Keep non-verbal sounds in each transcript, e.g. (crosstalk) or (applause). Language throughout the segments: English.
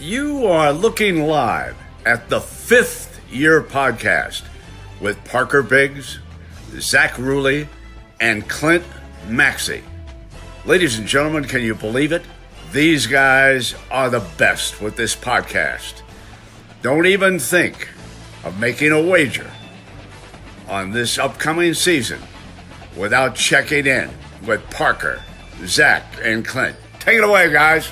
You are looking live at the fifth year podcast with Parker Biggs, Zach Ruley, and Clint Maxey. Ladies and gentlemen, can you believe it? These guys are the best with this podcast. Don't even think of making a wager on this upcoming season without checking in with Parker, Zach, and Clint. Take it away, guys.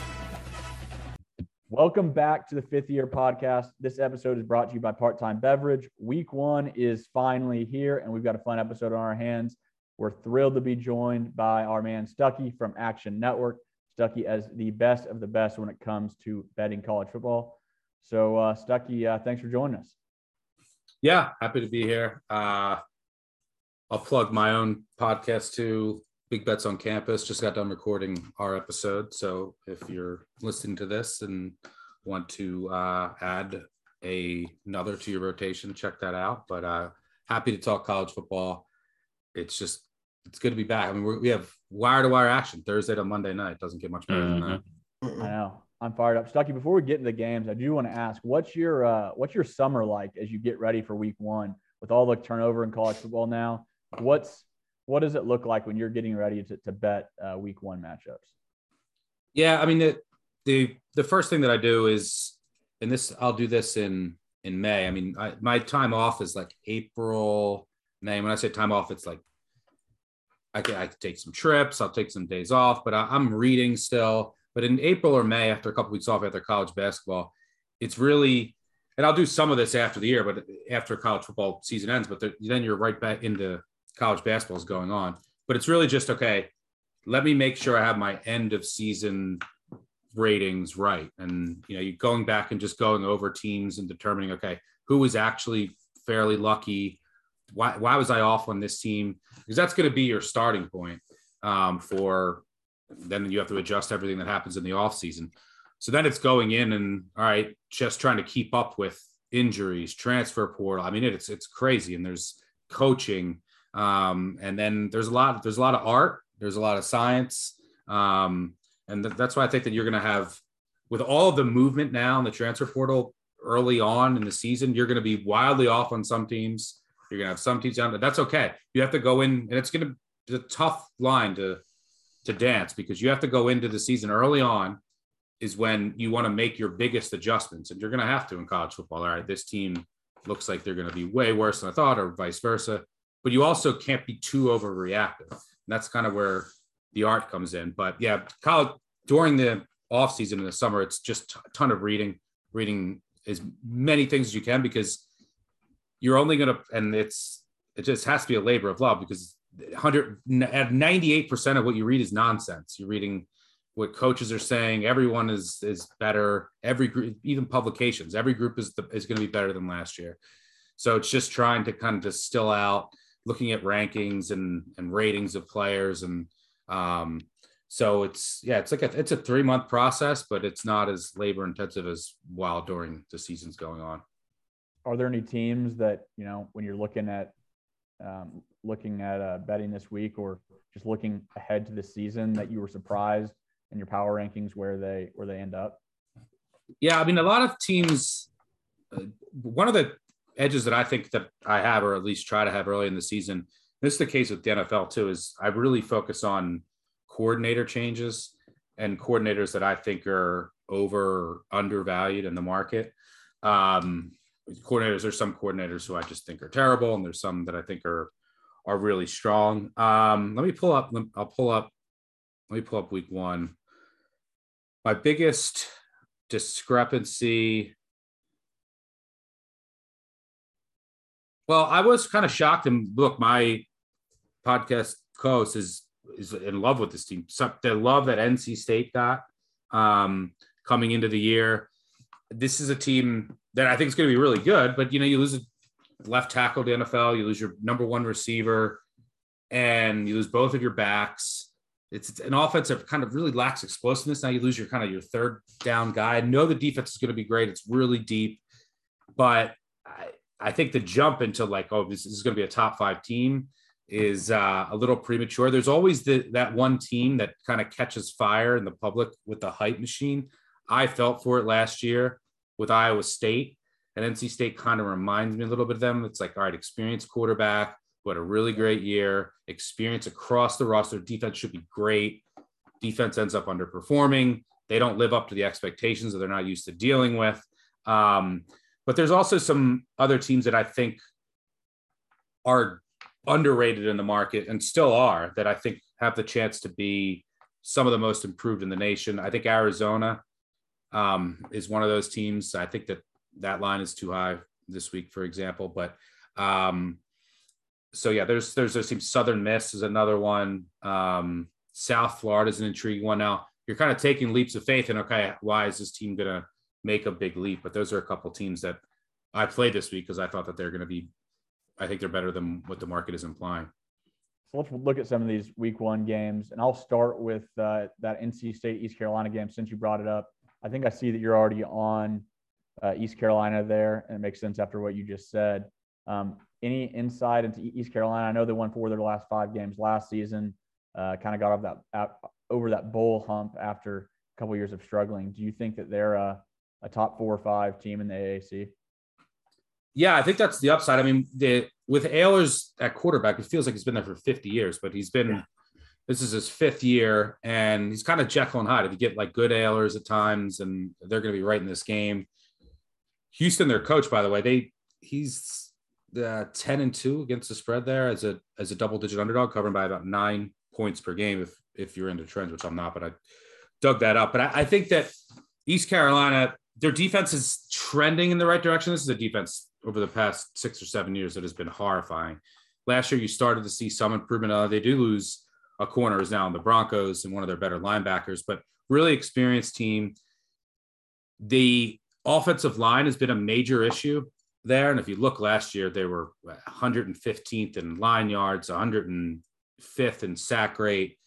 Welcome back to the fifth year podcast. This episode is brought to you by Part Time Beverage. Week one is finally here, and we've got a fun episode on our hands. We're thrilled to be joined by our man Stuckey from Action Network. Stuckey as the best of the best when it comes to betting college football. So, uh, Stuckey, uh, thanks for joining us. Yeah, happy to be here. Uh, I'll plug my own podcast too. Big Bets on Campus. Just got done recording our episode. So if you're listening to this and want to uh, add a, another to your rotation, check that out. But uh, happy to talk college football. It's just it's good to be back. I mean, we have wire to wire action Thursday to Monday night. Doesn't get much better mm-hmm. than that. I know. I'm fired up. Stuckey, before we get into the games, I do want to ask, what's your uh, what's your summer like as you get ready for Week One with all the turnover in college football now? What's what does it look like when you're getting ready to, to bet uh, week one matchups? Yeah, I mean the, the the first thing that I do is, and this I'll do this in in May. I mean, I, my time off is like April, May. When I say time off, it's like I can I can take some trips. I'll take some days off, but I, I'm reading still. But in April or May, after a couple weeks off after college basketball, it's really and I'll do some of this after the year, but after college football season ends. But then you're right back into college basketball is going on. But it's really just okay. Let me make sure I have my end of season ratings right, and you know, you going back and just going over teams and determining okay, who was actually fairly lucky. Why, why was I off on this team? Because that's going to be your starting point um, for. Then you have to adjust everything that happens in the off season. So then it's going in and all right, just trying to keep up with injuries, transfer portal. I mean, it's it's crazy, and there's coaching um, and then there's a lot, there's a lot of art, there's a lot of science. Um, and th- that's why I think that you're going to have, with all the movement now in the transfer portal early on in the season, you're going to be wildly off on some teams. You're going to have some teams down, but that's okay. You have to go in, and it's going to be a tough line to to dance because you have to go into the season early on is when you want to make your biggest adjustments and you're going to have to in college football all right this team looks like they're going to be way worse than i thought or vice versa but you also can't be too overreactive. And that's kind of where the art comes in. But yeah, college during the off season in the summer, it's just a ton of reading, reading as many things as you can because you're only going to, and it's, it just has to be a labor of love because 100 at 98% of what you read is nonsense. You're reading what coaches are saying. Everyone is, is better. Every group, even publications, every group is, the, is going to be better than last year. So it's just trying to kind of distill out looking at rankings and and ratings of players and um, so it's yeah it's like a, it's a three month process but it's not as labor intensive as while during the season's going on. Are there any teams that you know when you're looking at um, looking at uh, betting this week or just looking ahead to the season that you were surprised in your power rankings where they where they end up? Yeah i mean a lot of teams uh, one of the edges that I think that I have, or at least try to have early in the season. This is the case with the NFL too. Is I really focus on coordinator changes and coordinators that I think are over undervalued in the market. Um, coordinators, there's some coordinators who I just think are terrible, and there's some that I think are are really strong. Um, let me pull up. I'll pull up. Let me pull up week one. My biggest discrepancy Well, I was kind of shocked. And look, my podcast co-host is is in love with this team. So the love that NC State got um, coming into the year. This is a team that I think is going to be really good. But you know, you lose a left tackle to NFL, you lose your number one receiver, and you lose both of your backs. It's, it's an offense that kind of really lacks explosiveness. Now you lose your kind of your third down guy. I know the defense is going to be great. It's really deep, but I think the jump into like, oh, this, is going to be a top five team is uh, a little premature. There's always the, that one team that kind of catches fire in the public with the hype machine. I felt for it last year with Iowa State. And NC State kind of reminds me a little bit of them. It's like, all right, experienced quarterback who had a really great year, experience across the roster. Defense should be great. Defense ends up underperforming. They don't live up to the expectations that they're not used to dealing with. Um, but there's also some other teams that I think are underrated in the market and still are that I think have the chance to be some of the most improved in the nation. I think Arizona um, is one of those teams. I think that that line is too high this week, for example. But um, so yeah, there's there's those teams. Southern Miss is another one. Um, South Florida is an intriguing one. Now you're kind of taking leaps of faith, and okay, why is this team gonna make a big leap? But those are a couple teams that I played this week because I thought that they're going to be I think they're better than what the market is implying. So let's look at some of these week one games. And I'll start with uh, that NC State East Carolina game since you brought it up. I think I see that you're already on uh, East Carolina there, and it makes sense after what you just said. Um, any insight into East Carolina? I know they won four of their last five games last season. Uh, kind of got off that out, over that bowl hump after a couple years of struggling. Do you think that they're a, a top four or five team in the AAC? Yeah, I think that's the upside. I mean, the, with Ahlers at quarterback, it feels like he's been there for 50 years, but he's been, yeah. this is his fifth year, and he's kind of Jekyll and Hyde. If you get like good Ahlers at times, and they're going to be right in this game. Houston, their coach, by the way, they he's uh, 10 and 2 against the spread there as a as a double digit underdog, covering by about nine points per game if if you're into trends, which I'm not, but I dug that up. But I, I think that East Carolina, their defense is trending in the right direction. This is a defense over the past six or seven years that has been horrifying. Last year, you started to see some improvement. Uh, they do lose a corner is now in the Broncos and one of their better linebackers, but really experienced team. The offensive line has been a major issue there. And if you look last year, they were 115th in line yards, 105th in sack rate,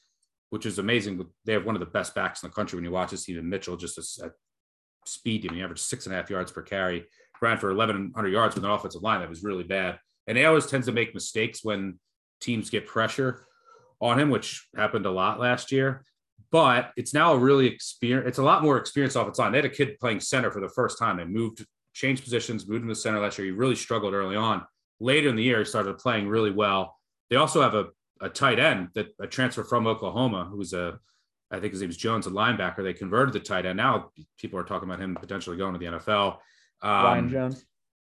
which is amazing. They have one of the best backs in the country when you watch this. Keaton Mitchell, just a, a speed, I mean, average six and a half yards per carry ran for 1,100 yards with an offensive line that was really bad. And he always tends to make mistakes when teams get pressure on him, which happened a lot last year. But it's now a really experience. It's a lot more experienced offensive line. They had a kid playing center for the first time. They moved, changed positions, moved him to center last year. He really struggled early on. Later in the year, he started playing really well. They also have a, a tight end that a transfer from Oklahoma, who was a, I think his name is Jones, a linebacker. They converted the tight end. Now people are talking about him potentially going to the NFL. Um, Ryan Jones.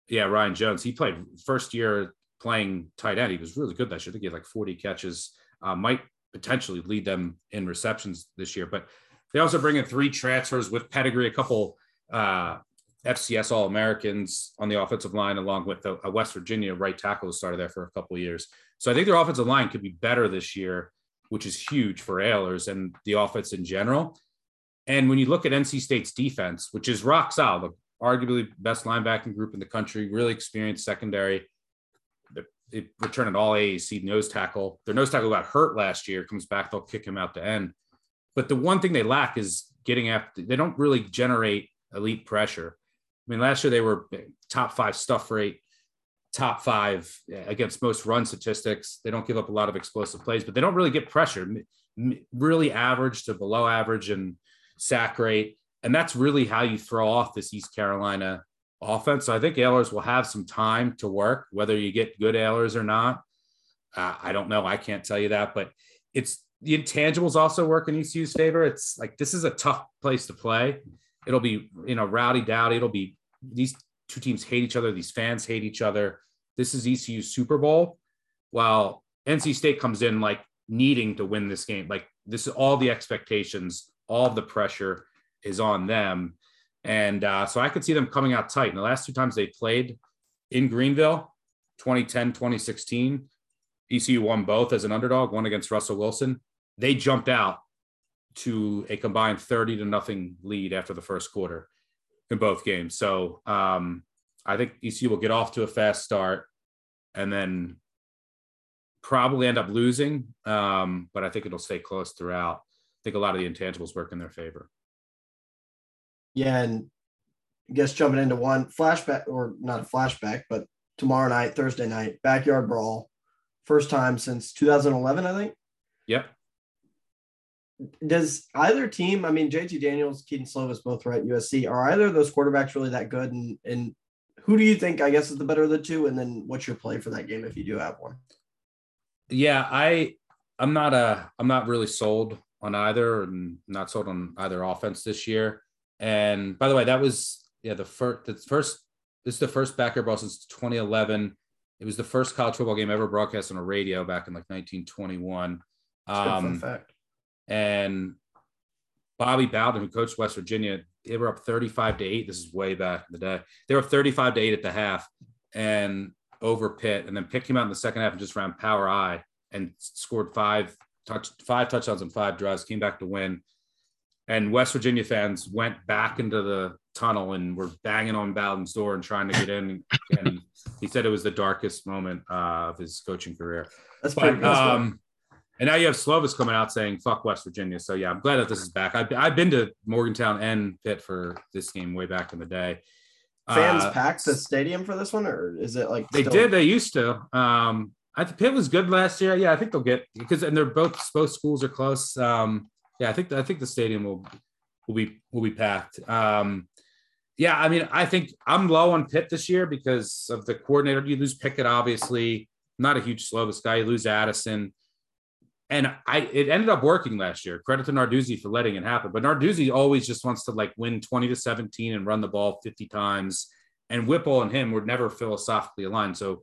Yeah, Ryan Jones. He played first year playing tight end. He was really good that year. I think he had like 40 catches. Uh, might potentially lead them in receptions this year. But they also bring in three transfers with pedigree, a couple uh, FCS All Americans on the offensive line, along with a, a West Virginia right tackle who started there for a couple of years. So I think their offensive line could be better this year, which is huge for Ahlers and the offense in general. And when you look at NC State's defense, which is rock solid, arguably best linebacking group in the country, really experienced secondary. They return an all AAC nose tackle. Their nose tackle got hurt last year, comes back, they'll kick him out to end. But the one thing they lack is getting after, they don't really generate elite pressure. I mean, last year they were top five stuff rate, top five against most run statistics. They don't give up a lot of explosive plays, but they don't really get pressure, really average to below average and sack rate. And that's really how you throw off this East Carolina offense. So I think Ahlers will have some time to work, whether you get good Ahlers or not. Uh, I don't know. I can't tell you that, but it's the intangibles also work in ECU's favor. It's like this is a tough place to play. It'll be, you know, rowdy dowdy. It'll be these two teams hate each other. These fans hate each other. This is ECU's Super Bowl. While NC State comes in like needing to win this game, like this is all the expectations, all the pressure is on them. And uh, so I could see them coming out tight. And the last two times they played in Greenville, 2010, 2016, ECU won both as an underdog, one against Russell Wilson. They jumped out to a combined 30 to nothing lead after the first quarter in both games. So um, I think ECU will get off to a fast start and then probably end up losing. Um, but I think it'll stay close throughout. I think a lot of the intangibles work in their favor. Yeah, and I guess jumping into one flashback or not a flashback, but tomorrow night, Thursday night, backyard brawl, first time since 2011, I think. Yep. Does either team, I mean, JT Daniels, Kedon Slovis both right at USC, are either of those quarterbacks really that good? And, and who do you think, I guess, is the better of the two? And then what's your play for that game if you do have one? Yeah, I I'm not a I'm not really sold on either and not sold on either offense this year. And by the way, that was yeah, the first the first this is the first backyard brawl since 2011. It was the first college football game ever broadcast on a radio back in like 1921. Um, fact. And Bobby Bowden, who coached West Virginia, they were up 35 to 8. This is way back in the day. They were up 35 to 8 at the half and over Pitt, and then Pitt came out in the second half and just ran power I and scored five touch five touchdowns and five drives, came back to win. And West Virginia fans went back into the tunnel and were banging on Bowden's door and trying to get in. and he said it was the darkest moment uh, of his coaching career. That's but, pretty um, and now you have Slovis coming out saying "fuck West Virginia." So yeah, I'm glad that this is back. I've, I've been to Morgantown and Pitt for this game way back in the day. Fans uh, packed the stadium for this one, or is it like they still- did? They used to. Um, I think Pitt was good last year. Yeah, I think they'll get because and they're both both schools are close. Um, yeah, I think I think the stadium will will be will be packed. Um, yeah, I mean, I think I'm low on Pitt this year because of the coordinator. You lose Pickett, obviously. not a huge Slovis guy. You lose Addison, and I it ended up working last year. Credit to Narduzzi for letting it happen. But Narduzzi always just wants to like win 20 to 17 and run the ball 50 times. And Whipple and him were never philosophically aligned. So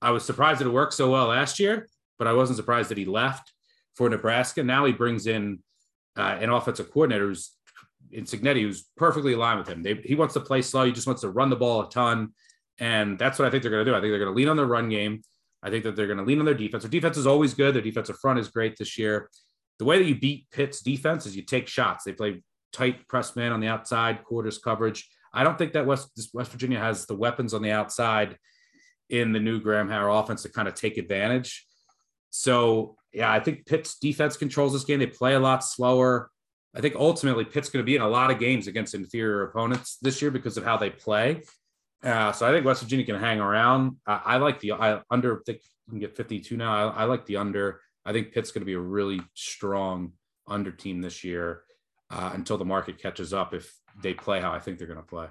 I was surprised that it worked so well last year, but I wasn't surprised that he left for Nebraska. Now he brings in uh, an offensive coordinator who's in Cignetti, who's perfectly aligned with him. They, he wants to play slow. He just wants to run the ball a ton. And that's what I think they're going to do. I think they're going to lean on the run game. I think that they're going to lean on their defense. Their defense is always good. Their defensive front is great this year. The way that you beat Pitt's defense is you take shots. They play tight press man on the outside, quarters coverage. I don't think that West West Virginia has the weapons on the outside in the new Graham Harrell offense to kind of take advantage. So yeah, I think Pitt's defense controls this game. They play a lot slower. I think ultimately Pitt's going to be in a lot of games against inferior opponents this year because of how they play. Uh, so I think West Virginia can hang around. I, I like the I under. They can get 52 now. I, I, like the under. I think Pitt's going to be a really strong under team this year uh, until the market catches up. If they play how I think they're going to play.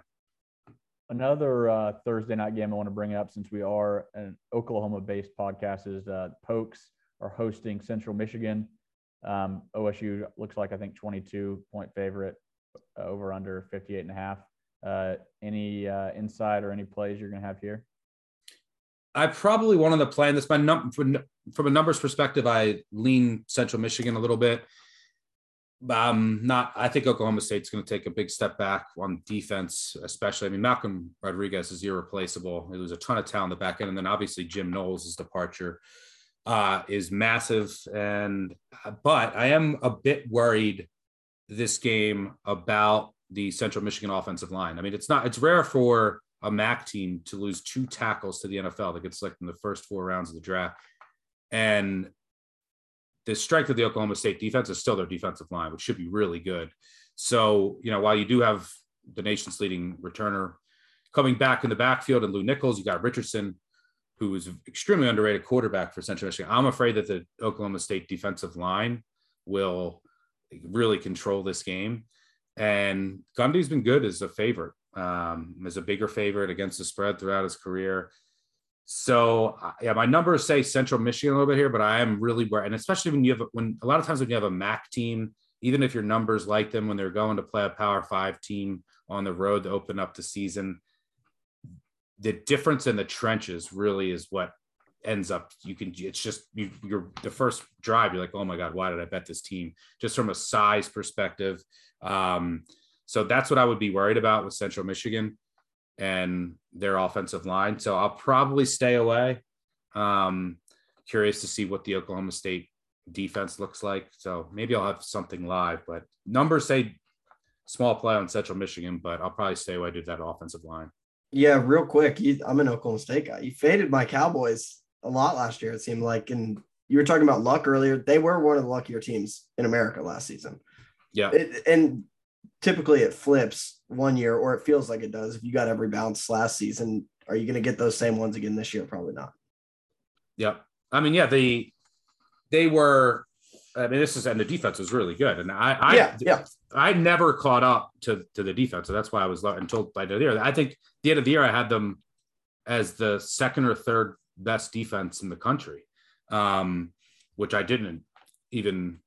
Another uh, Thursday night game I want to bring up since we are an Oklahoma based podcast is uh, Pokes are hosting Central Michigan. Um, OSU looks like I think 22 point favorite uh, over under 58 and a half. Uh, any uh, insight or any plays you're going to have here? I probably wanted to play in this. My num- from, from a numbers perspective, I lean Central Michigan a little bit um not i think oklahoma state's going to take a big step back on defense especially i mean malcolm rodriguez is irreplaceable It was a ton of talent in the back end and then obviously jim knowles' departure uh is massive and but i am a bit worried this game about the central michigan offensive line i mean it's not it's rare for a mac team to lose two tackles to the nfl that gets selected in the first four rounds of the draft and the strength of the Oklahoma State defense is still their defensive line, which should be really good. So, you know, while you do have the nation's leading returner coming back in the backfield and Lew Nichols, you got Richardson, who is extremely underrated quarterback for Central Michigan. I'm afraid that the Oklahoma State defensive line will really control this game. And Gundy's been good as a favorite, um, as a bigger favorite against the spread throughout his career. So yeah, my numbers say Central Michigan a little bit here, but I am really and especially when you have when a lot of times when you have a MAC team, even if your numbers like them when they're going to play a Power Five team on the road to open up the season, the difference in the trenches really is what ends up. You can it's just you, you're the first drive. You're like, oh my god, why did I bet this team? Just from a size perspective. Um, so that's what I would be worried about with Central Michigan and their offensive line. So I'll probably stay away. Um, curious to see what the Oklahoma State defense looks like. So maybe I'll have something live, but numbers say small play on Central Michigan, but I'll probably stay away to that offensive line. Yeah, real quick. I'm an Oklahoma State guy. You faded my Cowboys a lot last year, it seemed like. And you were talking about luck earlier. They were one of the luckier teams in America last season. Yeah. It, and typically it flips one year, or it feels like it does. If you got every bounce last season, are you going to get those same ones again this year? Probably not. Yep. I mean, yeah, they they were I mean, this is and the defense was really good, and I, I yeah, yeah. I never caught up to to the defense, so that's why I was until by the year. I think the end of the year I had them as the second or third best defense in the country, um, which I didn't even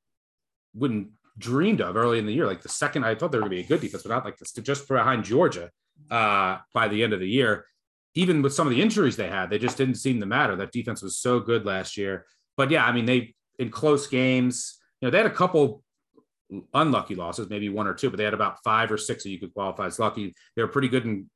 wouldn't dreamed of early in the year. Like the second, I thought they were going to be a good defense, but not like this, just behind Georgia uh, by the end of the year. Even with some of the injuries they had, they just didn't seem to matter. That defense was so good last year. But yeah, I mean, they in close games, you know, they had a couple unlucky losses, maybe one or two, but they had about five or six that you could qualify as lucky. They were pretty good in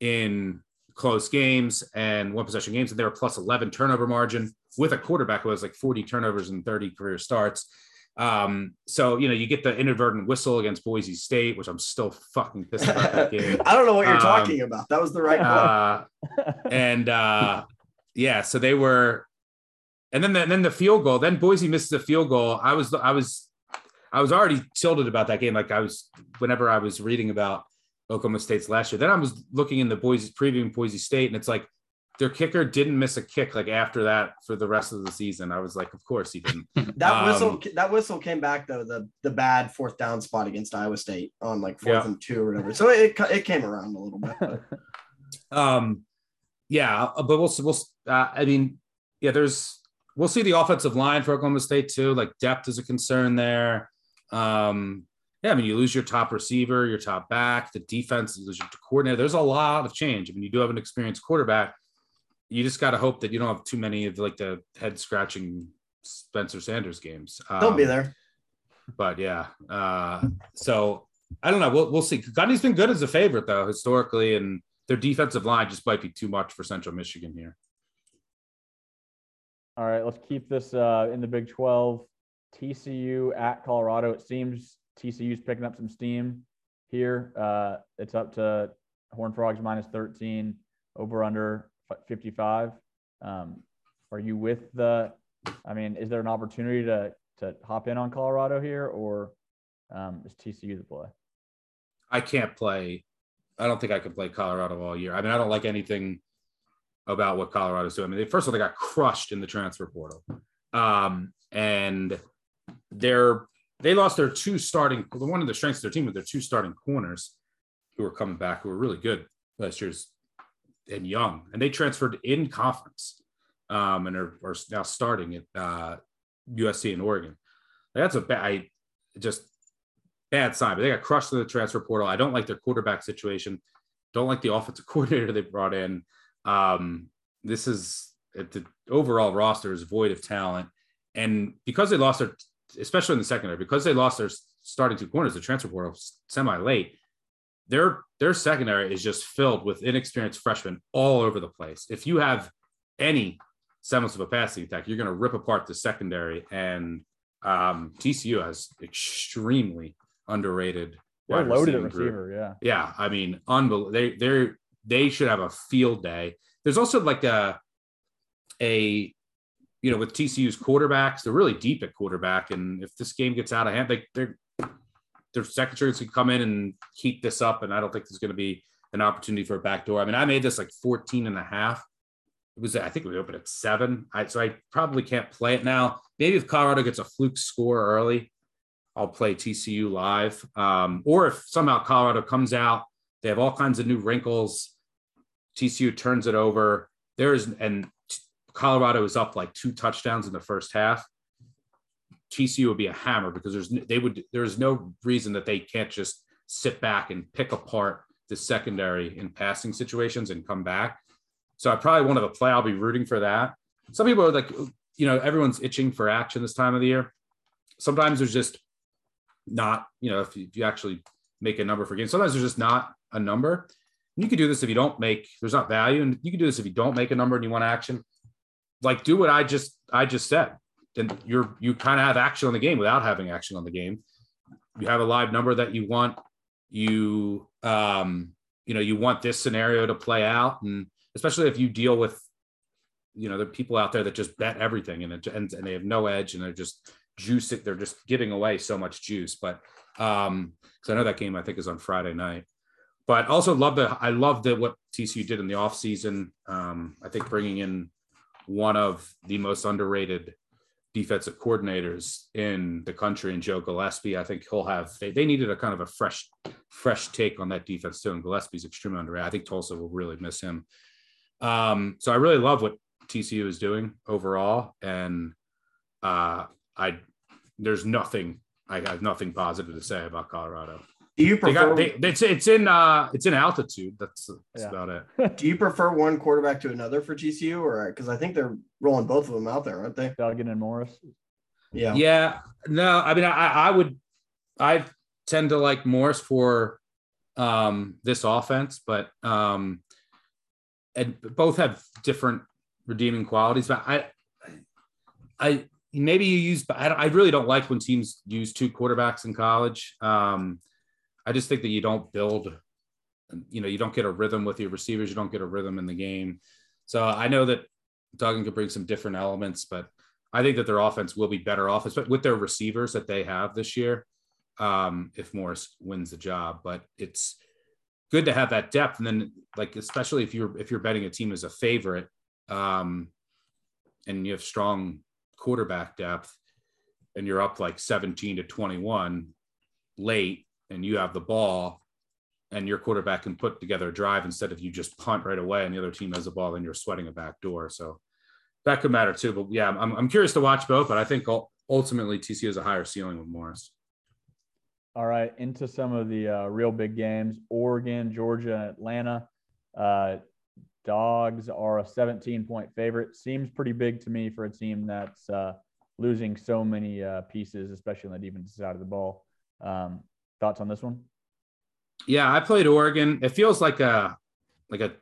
in close games and one possession games, and they were plus 11 turnover margin with a quarterback who has like 40 turnovers and 30 career starts. Um, so you know, you get the inadvertent whistle against Boise State, which I'm still fucking pissed about that (laughs) game. I don't know what you're um, talking about. That was the right uh, and uh, yeah, so they were, and then the, and then the field goal. Then Boise misses the field goal. I was I was I was already tilted about that game. Like I was whenever I was reading about Oklahoma State's last year. Then I was looking in the Boise previewing Boise State, and it's like their kicker didn't miss a kick like after that for the rest of the season. I was like, of course he didn't. (laughs) that um, whistle that whistle came back though the the bad fourth down spot against Iowa State on like fourth yeah. and two or whatever. So it it came around a little bit. But. (laughs) um, yeah, uh, but we'll we'll. Uh, I mean, yeah, there's we'll see the offensive line for Oklahoma State too. Like depth is a concern there. Um, yeah, I mean, you lose your top receiver, your top back, the defense, you lose your coordinator. There's a lot of change. I mean, you do have an experienced quarterback you just got to hope that you don't have too many of like the head scratching Spencer Sanders games. Um, They'll be there. But yeah, uh, so I don't know. We'll we'll see. Gundy's been good as a favorite though historically, and their defensive line just might be too much for Central Michigan here. All right, let's keep this uh, in the Big 12. TCU at Colorado. It seems TCU's picking up some steam here. Uh, it's up to Horn Frogs minus 13, over under 55. Um, are you with the? I mean, is there an opportunity to to hop in on Colorado here, or um, is TCU the play? I can't play. I don't think I can play Colorado all year. I mean, I don't like anything about what Colorado's doing. I mean, they, first of all, they got crushed in the transfer portal, um, and they're they lost their two starting. One of the strengths of their team with their two starting corners, who were coming back, who were really good last year's and young, and they transferred in conference, um, and are, are now starting at uh, USC in Oregon. That's a bad, I just bad sign. But they got crushed in the transfer portal. I don't like their quarterback situation. Don't like the offensive (laughs) coordinator they brought in. Um, this is the overall roster is void of talent, and because they lost their, especially in the secondary, because they lost their starting two corners, the transfer portal semi late their their secondary is just filled with inexperienced freshmen all over the place. If you have any semblance of a passing attack, you're going to rip apart the secondary. And um, TCU has extremely underrated. They're loaded at receiver, yeah. Yeah, I mean, unbelievable. They they they should have a field day. There's also like a a you know with TCU's quarterbacks, they're really deep at quarterback, and if this game gets out of hand, they they're their secretaries can come in and keep this up. And I don't think there's going to be an opportunity for a backdoor. I mean, I made this like 14 and a half. It was, I think we opened at seven. I, so I probably can't play it now. Maybe if Colorado gets a fluke score early, I'll play TCU live. Um, or if somehow Colorado comes out, they have all kinds of new wrinkles. TCU turns it over. There's, and Colorado is up like two touchdowns in the first half. TCU would be a hammer because there's they would there's no reason that they can't just sit back and pick apart the secondary in passing situations and come back. So I probably of the play I'll be rooting for that. Some people are like, you know, everyone's itching for action this time of the year. Sometimes there's just not, you know, if you, if you actually make a number for games, sometimes there's just not a number. And you can do this if you don't make there's not value, and you can do this if you don't make a number and you want action. Like do what I just I just said then you're you kind of have action on the game without having action on the game. You have a live number that you want. You um, you know you want this scenario to play out, and especially if you deal with you know the people out there that just bet everything and, it, and and they have no edge and they're just juicing they're just giving away so much juice but um because i know that game i think is on friday night but also love the i love the what tcu did in the offseason um i think bringing in one of the most underrated defensive coordinators in the country. And Joe Gillespie, I think he'll have. They, they needed a kind of a fresh, fresh take on that defense too. And Gillespie's extremely underrated. I think Tulsa will really miss him. Um, so I really love what TCU is doing overall, and uh, I there's nothing I have nothing positive to say about Colorado. Do you They got they, it's it's in uh it's in altitude. That's that's Yeah. about it. (laughs) do you prefer one quarterback to another for TCU, or because I think they're rolling both of them out there, aren't they? Duggan and Morris. Yeah. Yeah, no, I mean, I, I would, I tend to like Morris for um, this offense, but um, and both have different redeeming qualities. But I, I maybe you use, but I, I really don't like when teams use two quarterbacks in college. Um, I just think that you don't build, you know, you don't get a rhythm with your receivers, you don't get a rhythm in the game. So I know that Duggan could bring some different elements, but I think that their offense will be better off, especially with their receivers that they have this year. Um, if Morris wins the job, but it's good to have that depth, and then like especially if you're if you're betting a team as a favorite, um, and you have strong quarterback depth, and you're up like 17 to 21 late, and you have the ball, and your quarterback can put together a drive instead of you just punt right away, and the other team has the ball, and you're sweating a back door. So that could matter too. But yeah, I'm, I'm curious to watch both, but I think ultimately TCU has a higher ceiling with Morris. All right, into some of the uh, real big games. Oregon, Georgia, Atlanta. Uh, dogs are a 17 point favorite. Seems pretty big to me for a team that's uh, losing so many uh, pieces, especially on the defensive side of the ball. Um, thoughts on this one? Yeah, I played Oregon. It feels like a like a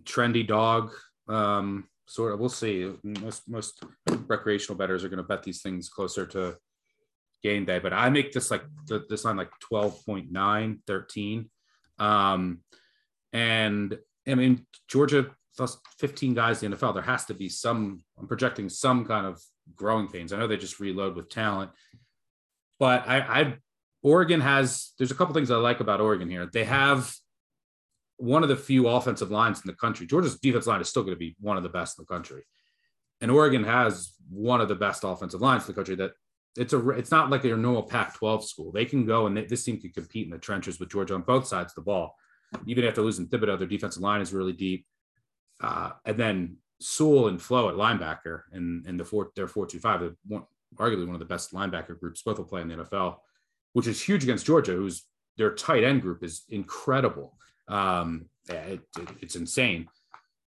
trendy dog. Um, sort of. We'll see. Most most recreational bettors are going to bet these things closer to game day, but I make this like this line like 12.9, 13. Um, and I mean, Georgia plus 15 guys in the NFL. There has to be some, I'm projecting some kind of growing pains. I know they just reload with talent, but I, I Oregon has, there's a couple things I like about Oregon here. They have one of the few offensive lines in the country. Georgia's defense line is still going to be one of the best in the country. And Oregon has one of the best offensive lines in the country that it's a it's not like your normal Pac-12 school. They can go and they, this team can compete in the trenches with Georgia on both sides of the ball. Even after losing Thibodeaux, their defensive line is really deep. Uh, and then Sewell and Flowe at linebacker and and the four their four two five, arguably one of the best linebacker groups. Both will play in the NFL, which is huge against Georgia, who's their tight end group is incredible. Um, it, it, it's insane.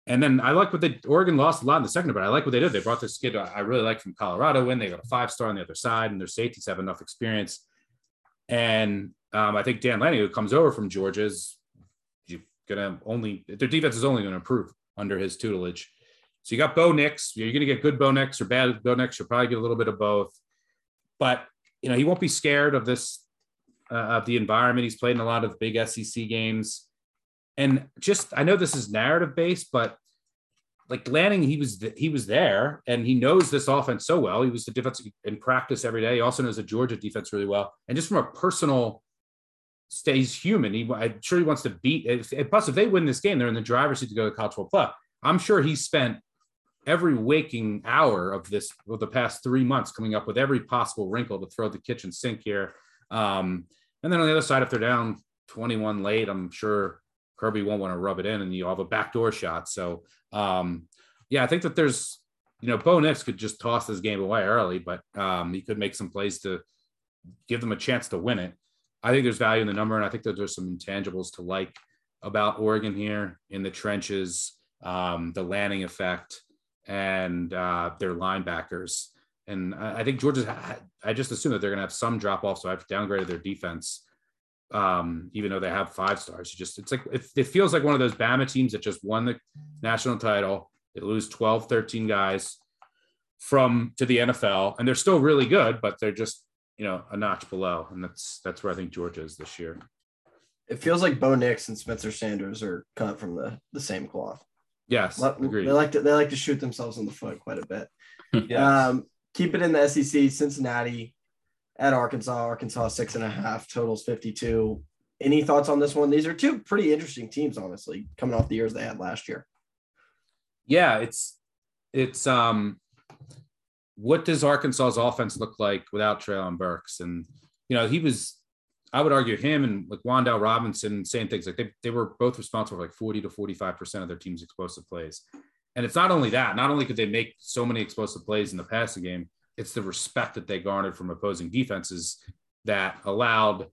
And then I like what they Oregon lost a lot in the second, but I like what they did. They brought this kid I really like from Colorado in. They got a five star on the other side, and their safeties have enough experience. And um, I think Dan Lanning, who comes over from Georgia, is gonna only their defense is only to improve under his tutelage. So you got Bo Nix. You're going to get good Bo Nix or bad Bo Nix. You'll probably get a little bit of both. But you know he won't be scared of this uh, of the environment. He's played in a lot of big SEC games and just I know this is narrative based, but like Lanning, he was he was there and he knows this offense so well. He was the defense in practice every day. He also knows the Georgia defense really well, and just from a personal stays human. He I'm sure he wants to beat. If, plus, if they win this game, they're in the driver's seat to go to college football. I'm sure he spent every waking hour of this of the past three months coming up with every possible wrinkle to throw the kitchen sink here. Um, and then on the other side, if they're down 21 late, I'm sure Kirby won't want to rub it in and you have a backdoor shot. So, um, yeah, I think that there's, you know, Bo Nix could just toss this game away early, but um, he could make some plays to give them a chance to win it. I think there's value in the number, and I think that there's some intangibles to like about Oregon here in the trenches, um, the Lanning effect, and uh, their linebackers. And I, think Georgia's, I just assume that they're going to have some drop off, so I've downgraded their defense um, even though they have five stars. It just it's like it, it, feels like one of those Bama teams that just won the national title. They lose 12, 13 guys from to the NFL, and they're still really good, but they're just you know a notch below, and that's that's where I think Georgia is this year. It feels like Bo Nix and Spencer Sanders are cut from the the same cloth. Yes, agreed. They like to they like to shoot themselves in the foot quite a bit. (laughs) yes. um, keep it in the SEC. Cincinnati at Arkansas. Arkansas six and a half, totals 52. Any thoughts on this one? These are two pretty interesting teams, honestly, coming off the years they had last year. Yeah, it's it's um what does Arkansas's offense look like without Treylon Burks? And you know, he was I would argue him and like Wan'Dale Robinson saying things like they, they were both responsible for like 40 to 45% of their team's explosive plays. And it's not only that, not only could they make so many explosive plays in the passing game, it's the respect that they garnered from opposing defenses that allowed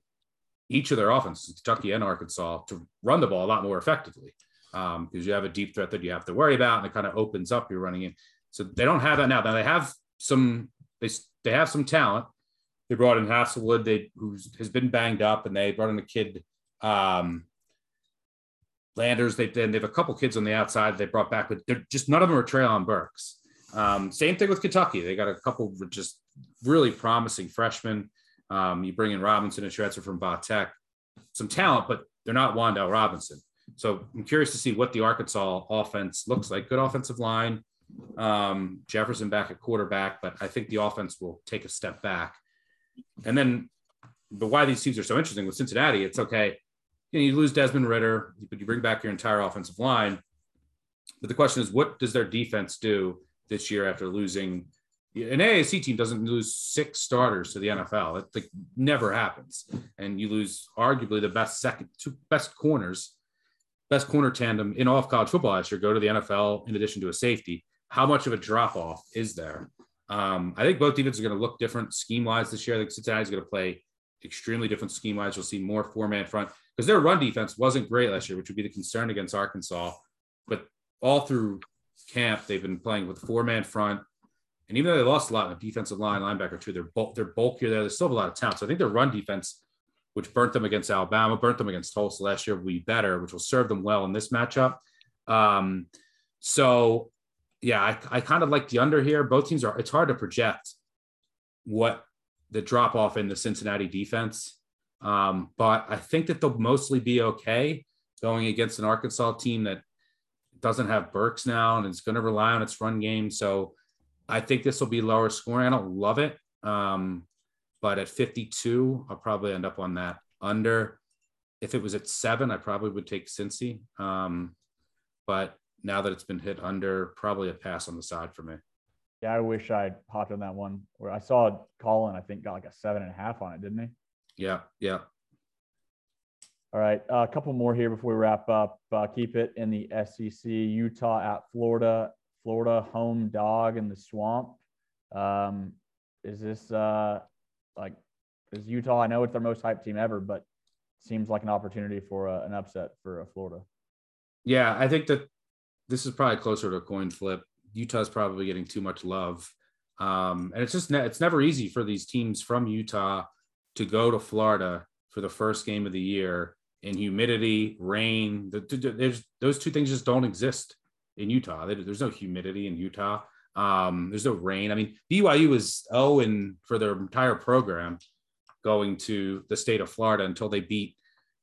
each of their offenses, Kentucky and Arkansas, to run the ball a lot more effectively. Because um, you have a deep threat that you have to worry about, and it kind of opens up your running in. So they don't have that now. Now they have some they they have some talent. They brought in Haselwood, they who has been banged up, and they brought in a kid um, Landers. They then they have a couple kids on the outside they brought back, but they're just none of them are Treylon Burks. Um, same thing with Kentucky. They got a couple just really promising freshmen. Um, you bring in Robinson and transfer from Va Tech, some talent, but they're not Wan'Dale Robinson. So I'm curious to see what the Arkansas offense looks like. Good offensive line, um, Jefferson back at quarterback, but I think the offense will take a step back. And then, but why these teams are so interesting with Cincinnati, it's okay. You, know, you lose Desmond Ridder, but you bring back your entire offensive line. But the question is, what does their defense do this year after losing? An AAC team doesn't lose six starters to the NFL. It like, never happens. And you lose arguably the best second, two best corners, best corner tandem in all of college football last year go to the NFL in addition to a safety. How much of a drop off is there? Um, I think both defenses are going to look different scheme wise this year. I think Cincinnati's going to play extremely different scheme wise. You'll see more four man front because their run defense wasn't great last year, which would be the concern against Arkansas. But all through camp, they've been playing with four man front. And even though they lost a lot the defensive line, linebacker too, they're, bulk, they're bulkier there. They still have a lot of talent. So I think their run defense, which burnt them against Alabama, burnt them against Tulsa last year, will be better, which will serve them well in this matchup. Um, so yeah, I, I kind of like the under here. Both teams are, it's hard to project what the drop off in the Cincinnati defense. Um, but I think that they'll mostly be okay going against an Arkansas team that doesn't have Burks now and it's going to rely on its run game. So I think this will be lower scoring. I don't love it. Um, but at 52, I'll probably end up on that under. If it was at seven, I probably would take Cincy. Um, but now that it's been hit under, probably a pass on the side for me. Yeah, I wish I'd hopped on that one where I saw Colin, I think, got like a seven and a half on it, didn't he? Yeah, yeah. All right, uh, a couple more here before we wrap up. Uh, keep it in the SEC. Utah at Florida. Florida home dog in the swamp. Um, is this uh, like is Utah? I know it's their most hyped team ever, but seems like an opportunity for uh, an upset for uh, Florida. Yeah, I think that this is probably closer to a coin flip. Utah's probably getting too much love. Um, and it's just ne- it's never easy for these teams from Utah to go to Florida for the first game of the year in humidity, rain. The, those two things just don't exist in Utah. There's no humidity in Utah. Um, there's no rain. I mean, BYU was oh and for their entire program going to the state of Florida until they beat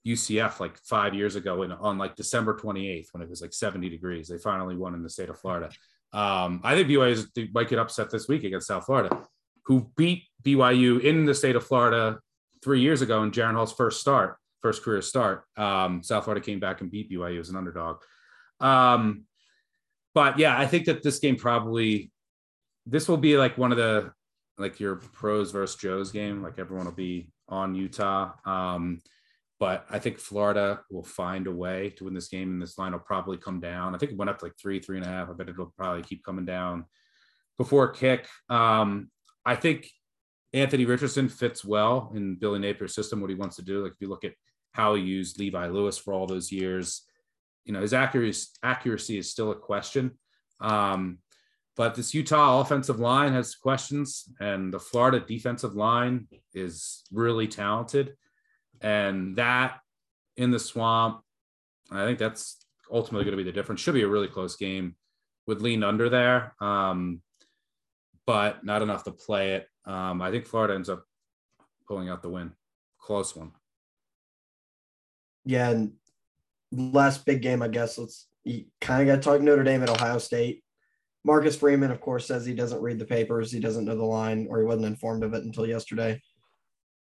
UCF like five years ago in, on like December 28th when it was like 70 degrees. They finally won in the state of Florida. Um, I think BYU is, might get upset this week against South Florida, who beat BYU in the state of Florida three years ago in Jaren Hall's first start, first career start. Um, South Florida came back and beat BYU as an underdog. Um, but yeah, I think that this game probably this will be like one of the like your pros versus Joe's game. Like everyone will be on Utah. Um, but I think Florida will find a way to win this game, and this line will probably come down. I think it went up to like three, three and a half. I bet it'll probably keep coming down before kick. Um, I think Anthony Richardson fits well in Billy Napier's system, what he wants to do. Like if you look at how he used Levi Lewis for all those years, you know, his accuracy, accuracy is still a question. Um, but this Utah offensive line has questions, and the Florida defensive line is really talented and that in the swamp, I think that's ultimately going to be the difference. Should be a really close game. Would lean under there, um, but not enough to play it. Um, I think Florida ends up pulling out the win. Close one. Yeah, and last big game, I guess. Let's kind of got to talk Notre Dame at Ohio State. Marcus Freeman, of course, says he doesn't read the papers. He doesn't know the line, or he wasn't informed of it until yesterday.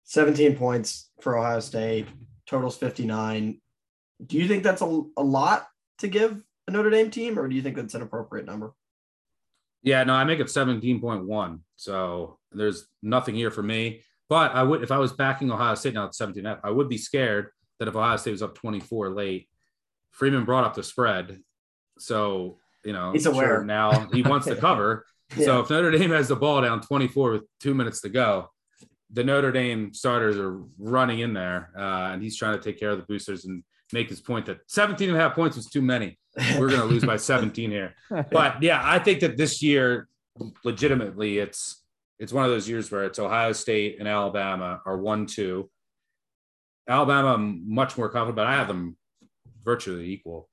17 points for Ohio State, totals 59. Do you think that's a, a lot to give a Notre Dame team, or do you think that's an appropriate number? Yeah, no, I make it 17.1. So there's nothing here for me. But I would, if I was backing Ohio State now at 17 I would be scared that if Ohio State was up 24 late, Freeman brought up the spread. So, you know, he's aware sure now he wants to (laughs) cover. yeah. So if Notre Dame has the ball down 24 with two minutes to go, the Notre Dame starters are running in there, uh, and he's trying to take care of the boosters and make his point that 17 and a half points was too many. We're going to lose by (laughs) 17 here. (laughs) But yeah, I think that this year, legitimately, it's it's one of those years where it's Ohio State and Alabama are one two. Alabama, I'm much more confident, but I have them virtually equal.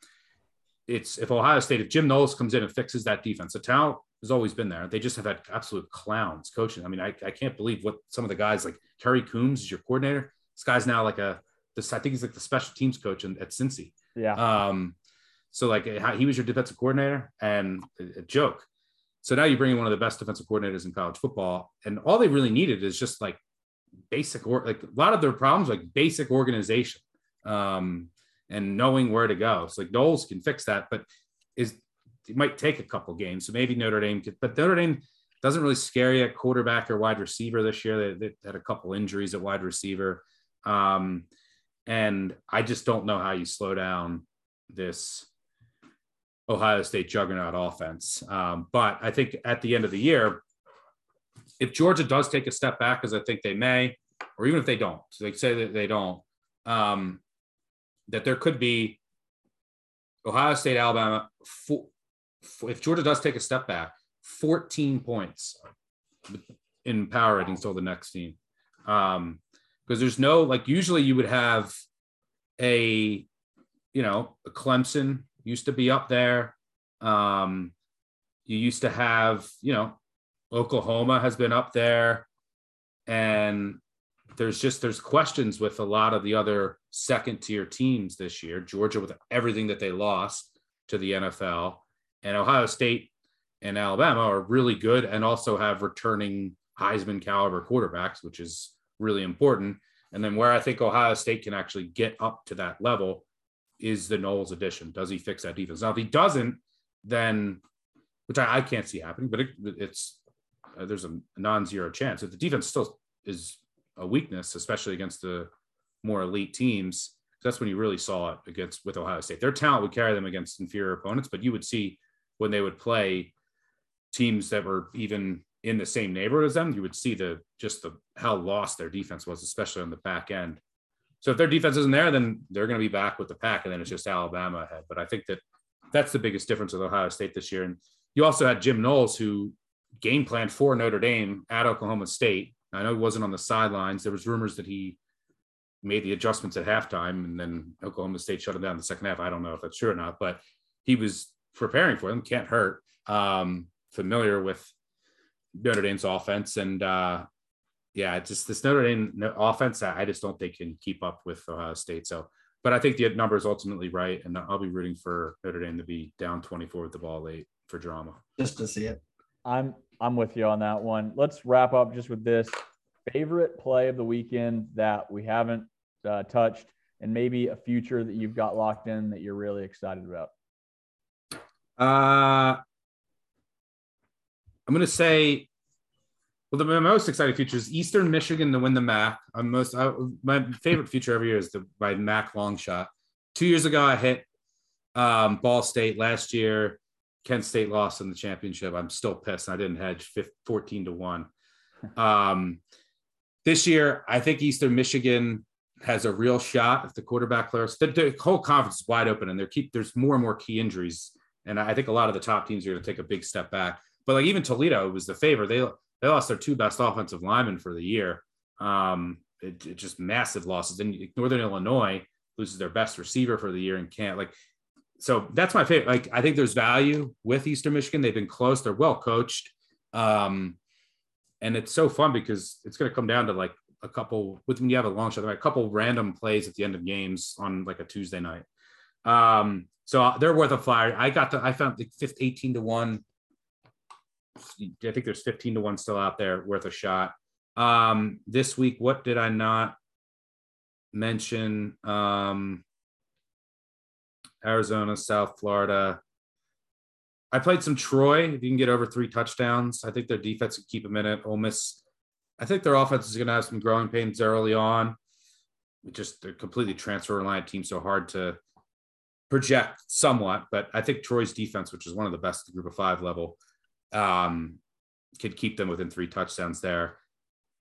It's if Ohio State, if Jim Knowles comes in and fixes that defense, the talent has always been there. They just have had absolute clowns coaching. I mean, I, I can't believe what some of the guys like Kerry Coombs is your coordinator. This guy's now like a this I think he's like the special teams coach in, at Cincy. Yeah. Um, so like he was your defensive coordinator and a, a joke. So now you bring in one of the best defensive coordinators in college football, and all they really needed is just like basic or like a lot of their problems like basic organization um, and knowing where to go. So like Knowles can fix that, but is it might take a couple games. So maybe Notre Dame could, but Notre Dame doesn't really scare you at quarterback or wide receiver this year. They, they had a couple injuries at wide receiver. Um, and I just don't know how you slow down this Ohio State juggernaut offense. Um, but I think at the end of the year, if Georgia does take a step back, as I think they may, or even if they don't, they say that they don't, um, that there could be Ohio State, Alabama. Four, if Georgia does take a step back, 14 points in power ratings till the next team. Um, because there's no like usually you would have a you know a Clemson used to be up there. Um, you used to have you know Oklahoma has been up there, and there's just there's questions with a lot of the other second tier teams this year. Georgia with everything that they lost to the NFL, and Ohio State and Alabama are really good and also have returning Heisman caliber quarterbacks, which is really important. And then where I think Ohio State can actually get up to that level is the Knowles addition. Does he fix that defense? Now, if he doesn't, then which I, I can't see happening, but it, it's uh, there's a non-zero chance. If the defense still is a weakness, especially against the more elite teams, that's when you really saw it against with Ohio State. Their talent would carry them against inferior opponents, but you would see when they would play teams that were even in the same neighborhood as them, you would see the just the how lost their defense was, especially on the back end. So if their defense isn't there, then they're going to be back with the pack, and then it's just Alabama ahead. But I think that that's the biggest difference with Ohio State this year. And you also had Jim Knowles, who game planned for Notre Dame at Oklahoma State. I know he wasn't on the sidelines. There was rumors that he made the adjustments at halftime, and then Oklahoma State shut him down in the second half. I don't know if that's true or not, but he was preparing for them. Can't hurt. Um, familiar with Notre Dame's offense, and uh, yeah, just this Notre Dame offense, I just don't think can keep up with Ohio State. So, but I think the number is ultimately right, and I'll be rooting for Notre Dame to be down 24 with the ball late for drama. Just to see it. I'm I'm with you on that one. Let's wrap up just with this favorite play of the weekend that we haven't uh, touched, and maybe a future that you've got locked in that you're really excited about. Uh, I'm going to say, well, the most exciting future is Eastern Michigan to win the MAC. I'm most I, my favorite future every year is the my MAC long shot. Two years ago, I hit um, Ball State. Last year, Kent State lost in the championship. I'm still pissed. I didn't hedge 14 to one. (laughs) Um, this year, I think Eastern Michigan has a real shot if the quarterback players. The, the whole conference is wide open, and they keep there's more and more key injuries, and I think a lot of the top teams are going to take a big step back. But like even Toledo was the favor. They they lost their two best offensive linemen for the year. Um, it, it just massive losses. And Northern Illinois loses their best receiver for the year and can't like. So that's my favorite. Like I think there's value with Eastern Michigan. They've been close. They're well coached. Um, and it's so fun because it's going to come down to like a couple with when you have a long shot, like a couple random plays at the end of games on like a Tuesday night. Um, so they're worth a flyer. I got the I found the fifth 18 to one I think there's 15 to 1 still out there worth a shot. Um, this week, what did I not mention? Um, Arizona, South Florida. I played some Troy. If you can get over three touchdowns, I think their defense can keep them in it. Ole Miss, I think their offense is going to have some growing pains early on. Just they're completely transfer reliant team, so hard to project somewhat. But I think Troy's defense, which is one of the best at the group of five level, um, could keep them within three touchdowns there.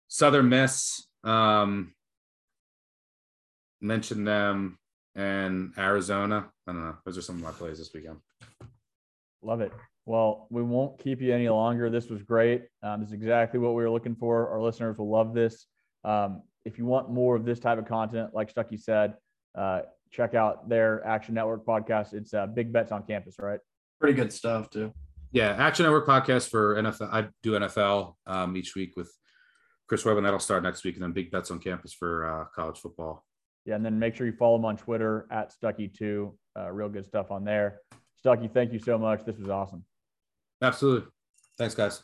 Southern Miss, um, mentioned them and Arizona. I don't know. Those are some of my plays this weekend. Love it. Well, we won't keep you any longer. This was great. Um, this is exactly what we were looking for. Our listeners will love this. Um, if you want more of this type of content, like Stuckey said, uh, check out their Action Network podcast. It's uh, Big Bets on Campus, right? Pretty good stuff too. Yeah, Action Network podcast for NFL. I do NFL um, each week with Chris Webb, and that'll start next week, and then Big Bets on Campus for uh, college football. Yeah, and then make sure you follow them on Twitter at Stuckey2. Uh, real good stuff on there. Stuckey, thank you so much. This was awesome. Absolutely. Thanks, guys.